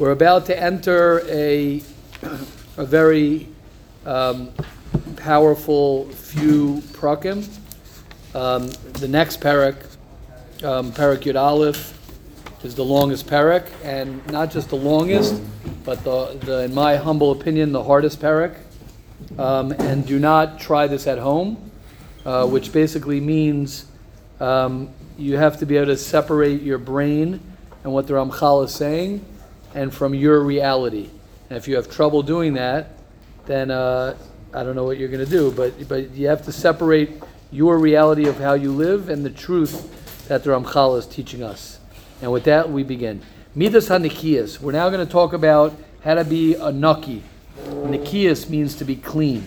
We're about to enter a, a very um, powerful few prakim. Um, the next parak, um, parak Yud Aleph, is the longest parak, and not just the longest, but the, the in my humble opinion, the hardest parak. Um, and do not try this at home, uh, which basically means um, you have to be able to separate your brain and what the Ramchal is saying and from your reality. And if you have trouble doing that, then uh, I don't know what you're going to do. But but you have to separate your reality of how you live and the truth that the Ramchal is teaching us. And with that, we begin. Midas Hanikiyas. We're now going to talk about how to be a naki. Nikiyas means to be clean.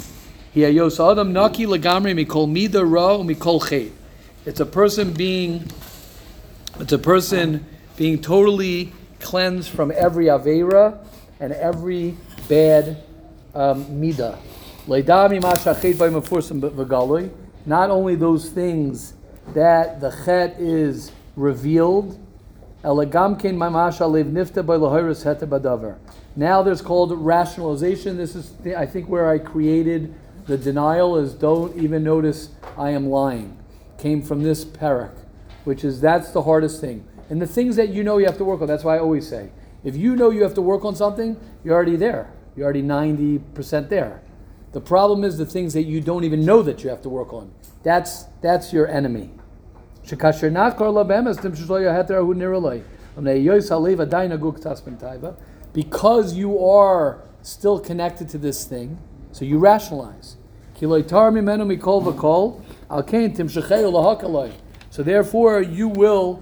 It's a person being, it's a person being totally cleansed from every avera and every bad um, midah. Not only those things that the chet is revealed, now there's called rationalization. This is, I think, where I created the denial is don't even notice I am lying. Came from this parak, which is that's the hardest thing. And the things that you know you have to work on, that's why I always say, if you know you have to work on something, you're already there. You're already 90% there. The problem is the things that you don't even know that you have to work on. That's that's your enemy. Because you are still connected to this thing, so you rationalize. So therefore, you will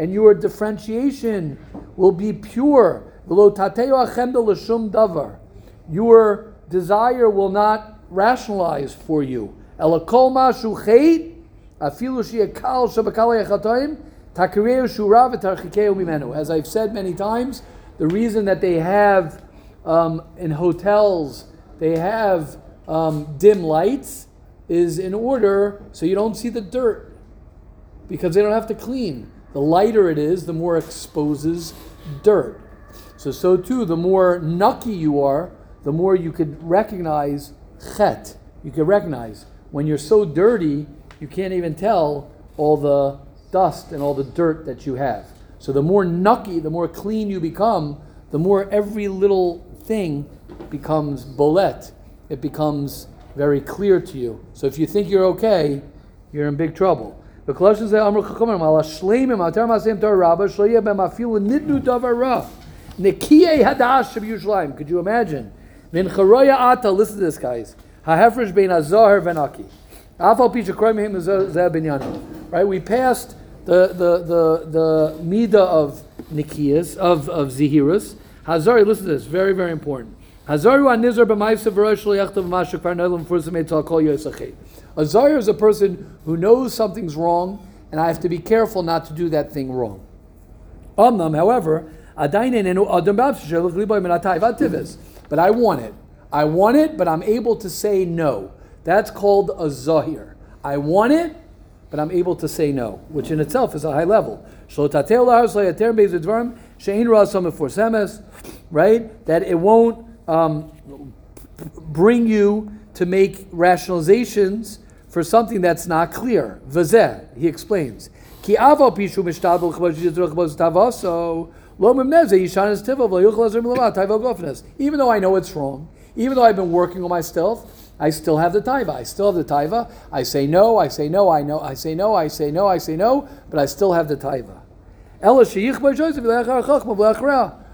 and your differentiation will be pure. davar. Your desire will not rationalize for you. As I've said many times, the reason that they have um, in hotels, they have um, dim lights is in order so you don't see the dirt because they don't have to clean. The lighter it is, the more exposes dirt. So, so too, the more naki you are, the more you could recognize chet. You could recognize when you're so dirty, you can't even tell all the dust and all the dirt that you have. So the more naki, the more clean you become, the more every little thing becomes bolet. It becomes very clear to you. So if you think you're okay, you're in big trouble. The Colossians say, "Amr chachamim al shleimim atar masim tar rabba shloya b'mafil nidnu davar ra nikiyei hadash of Yerushalayim." Could you imagine? Min charoya ata. Listen to this, guys. Hahefresh bein azahar venaki. Afal picha kroimim zeh binyanim. Right. We passed the the the the mida of nikiyas of of zihirus. Hazari. Listen to this. Very very important. Hazaru anizar b'maisav v'rosh shliachtav mashak farnolim fursamei tal kol yosachet. A zayir is a person who knows something's wrong, and I have to be careful not to do that thing wrong. Amnam, however, but I want it. I want it, but I'm able to say no. That's called a zahir. I want it, but I'm able to say no, which in itself is a high level. Right? That it won't um, bring you to make rationalizations for something that's not clear. Vazeh, he explains. Ki avo pishu mishtadl tavaso even though I know it's wrong, even though I've been working on myself, I still have the taiva. I still have the taiva. I say no, I say no, I know, I say no, I say no, I say no, but I still have the taiva.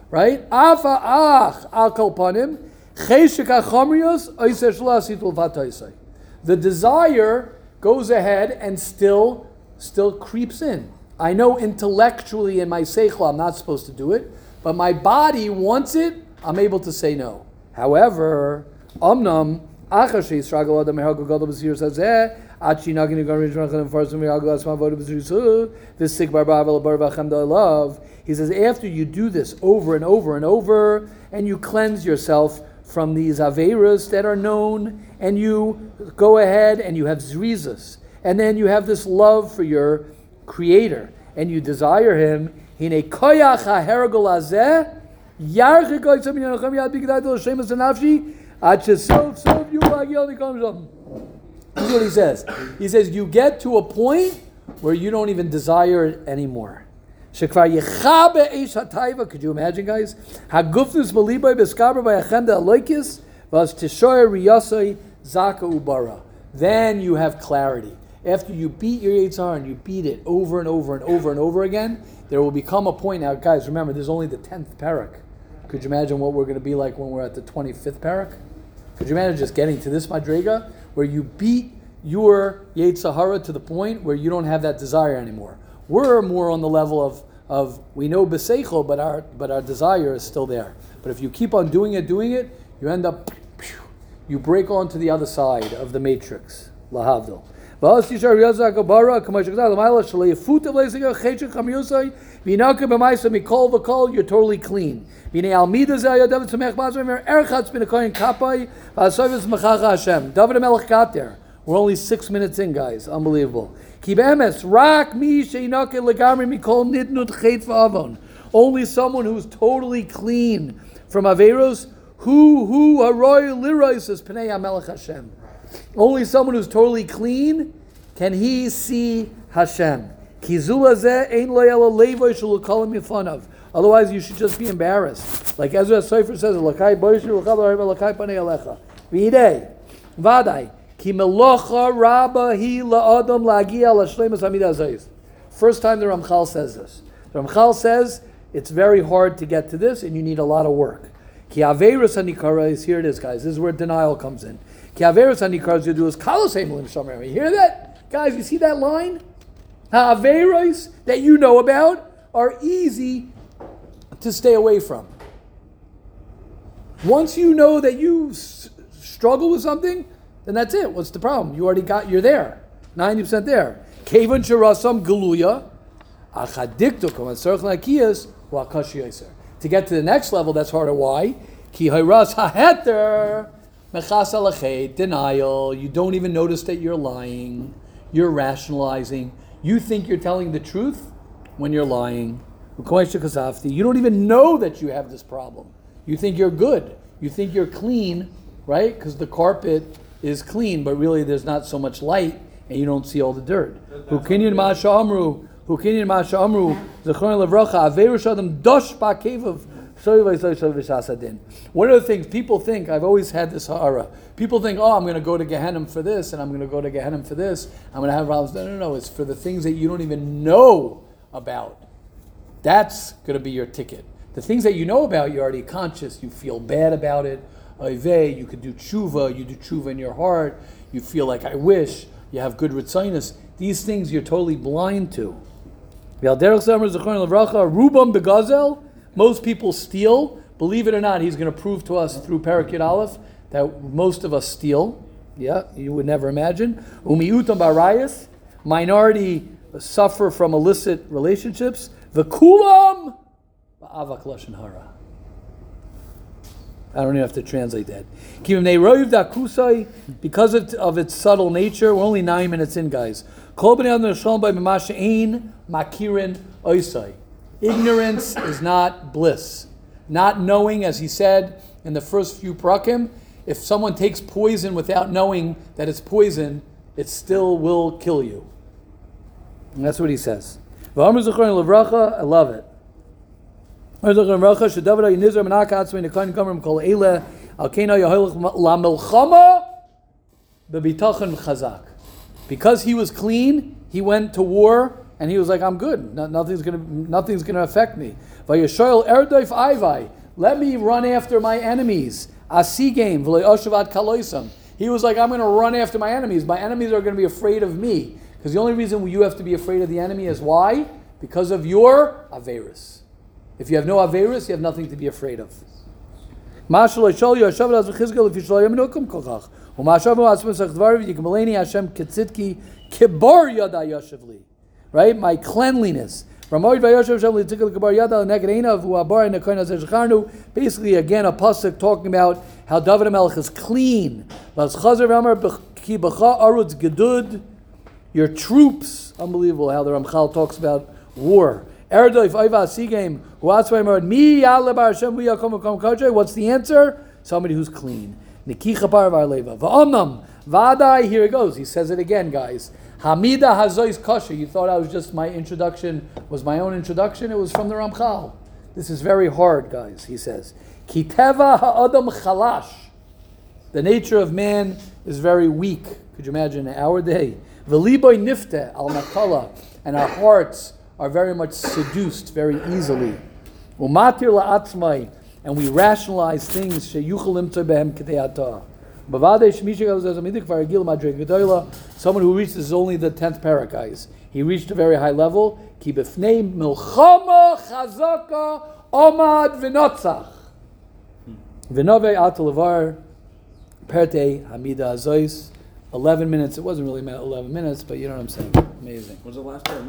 Right? Afa ach al kolpanim the desire goes ahead and still still creeps in. I know intellectually in my seichel I'm not supposed to do it, but my body wants it. I'm able to say no. However, Omnam. He says, after you do this over and over and over, and you cleanse yourself from these Averas that are known, and you go ahead and you have Zrizas, and then you have this love for your Creator, and you desire Him, This is what he says. He says, You get to a point where you don't even desire it anymore. Could you imagine, guys? Malibay beskaber by achenda aloikis was tishoy riyasai zaka ubara. Then you have clarity. After you beat your Yitzhar and you beat it over and over and over and over again, there will become a point. Now, guys, remember, there's only the 10th parak. Could you imagine what we're going to be like when we're at the 25th parak? Could you imagine just getting to this madrega where you beat your Yetzirah to the point where you don't have that desire anymore? We're more on the level of, of we know Beseichel, but our, but our desire is still there. But if you keep on doing it, doing it, you end up, you break onto the other side of the matrix. Lahavdil. You're totally clean. Er David Melech got there. We're only six minutes in, guys. Unbelievable. Only someone who's totally clean from Averos, who who haroy liroy says Pnei Melech Hashem. Only someone who's totally clean can he see Hashem. Otherwise, you should just be embarrassed. Like Ezra Sefer says, Vadai. Ki melocha rabba hi la'adam lagia l'shlemas hamid First time the Ramchal says this. The Ramchal says it's very hard to get to this, and you need a lot of work. Ki averus hanikara is here. It is, guys. This is where denial comes in. Ki averus hanikara you do is kalos emulim shomer. You hear that, guys? You see that line? Ha'averos that you know about are easy to stay away from. Once you know that you s- struggle with something, then that's it. What's the problem? You already got, you're there. 90% there. Kevan sharasam galuya, achadiktukum, and serch wakashi. To get to the next level, that's harder. Why? Ki hayras haheter, mechas denial. You don't even notice that you're lying. You're rationalizing. You think you're telling the truth when you're lying. You don't even know that you have this problem. You think you're good. You think you're clean, right? Because the carpet is clean, but really there's not so much light and you don't see all the dirt. Hukinyan Masha Amru, Hukinyan Masha Amru, Zechron Levracha, Averu Adam Dosh Bakevav. One of the things people think, I've always had this hara. People think, oh, I'm going to go to Gehenna for this, and I'm going to go to Gehenna for this. I'm going to have problems. No, no, no. It's for the things that you don't even know about. That's going to be your ticket. The things that you know about, you're already conscious. You feel bad about it you could do tshuva, you do tshuva in your heart, you feel like I wish, you have good ritzinus. These things you're totally blind to. Rubam begazel, most people steal. Believe it or not, he's going to prove to us through Parakit Aleph that most of us steal. Yeah, you would never imagine. Umiutam barayas, minority suffer from illicit relationships. The kulam avak hara. I don't even have to translate that. Because of, of its subtle nature, we're only nine minutes in, guys. Ignorance is not bliss. Not knowing, as he said in the first few prakim, if someone takes poison without knowing that it's poison, it still will kill you. And that's what he says. I love it. Because he was clean, he went to war and he was like, I'm good. nothing's gonna nothing's gonna affect me. Let me run after my enemies. He was like, I'm gonna run after my enemies. My enemies are gonna be afraid of me. Because the only reason you have to be afraid of the enemy is why? Because of your Averis. If you have no Averis, you have nothing to be afraid of. Right? My cleanliness. Basically, again, a pasuk talking about how David Melch is clean. Your troops, unbelievable how the Ramchal talks about war. Erdoif Kajay. What's the answer? Somebody who's clean. Nikicha. Va'omnam. Vadai, here it goes. He says it again, guys. Hamida Hazois. You thought I was just my introduction, was my own introduction? It was from the Ramchal. This is very hard, guys, he says. Kiteva Chalash. The nature of man is very weak. Could you imagine our day? Veliboy nifte al nakala, and our hearts are very much seduced very easily. Umatir la'atzmai, and we rationalize things sheyuchalim behem k'teata. Bavade shmisha goes as a midik varagil madre gedola. Someone who reaches only the tenth para. He reached a very high level. Ki b'fnei milchama chazaka omad v'notzach. V'nove atalavar perte hamida azois. 11 minutes. It wasn't really 11 minutes, but you know what I'm saying. Amazing. Was the last part me?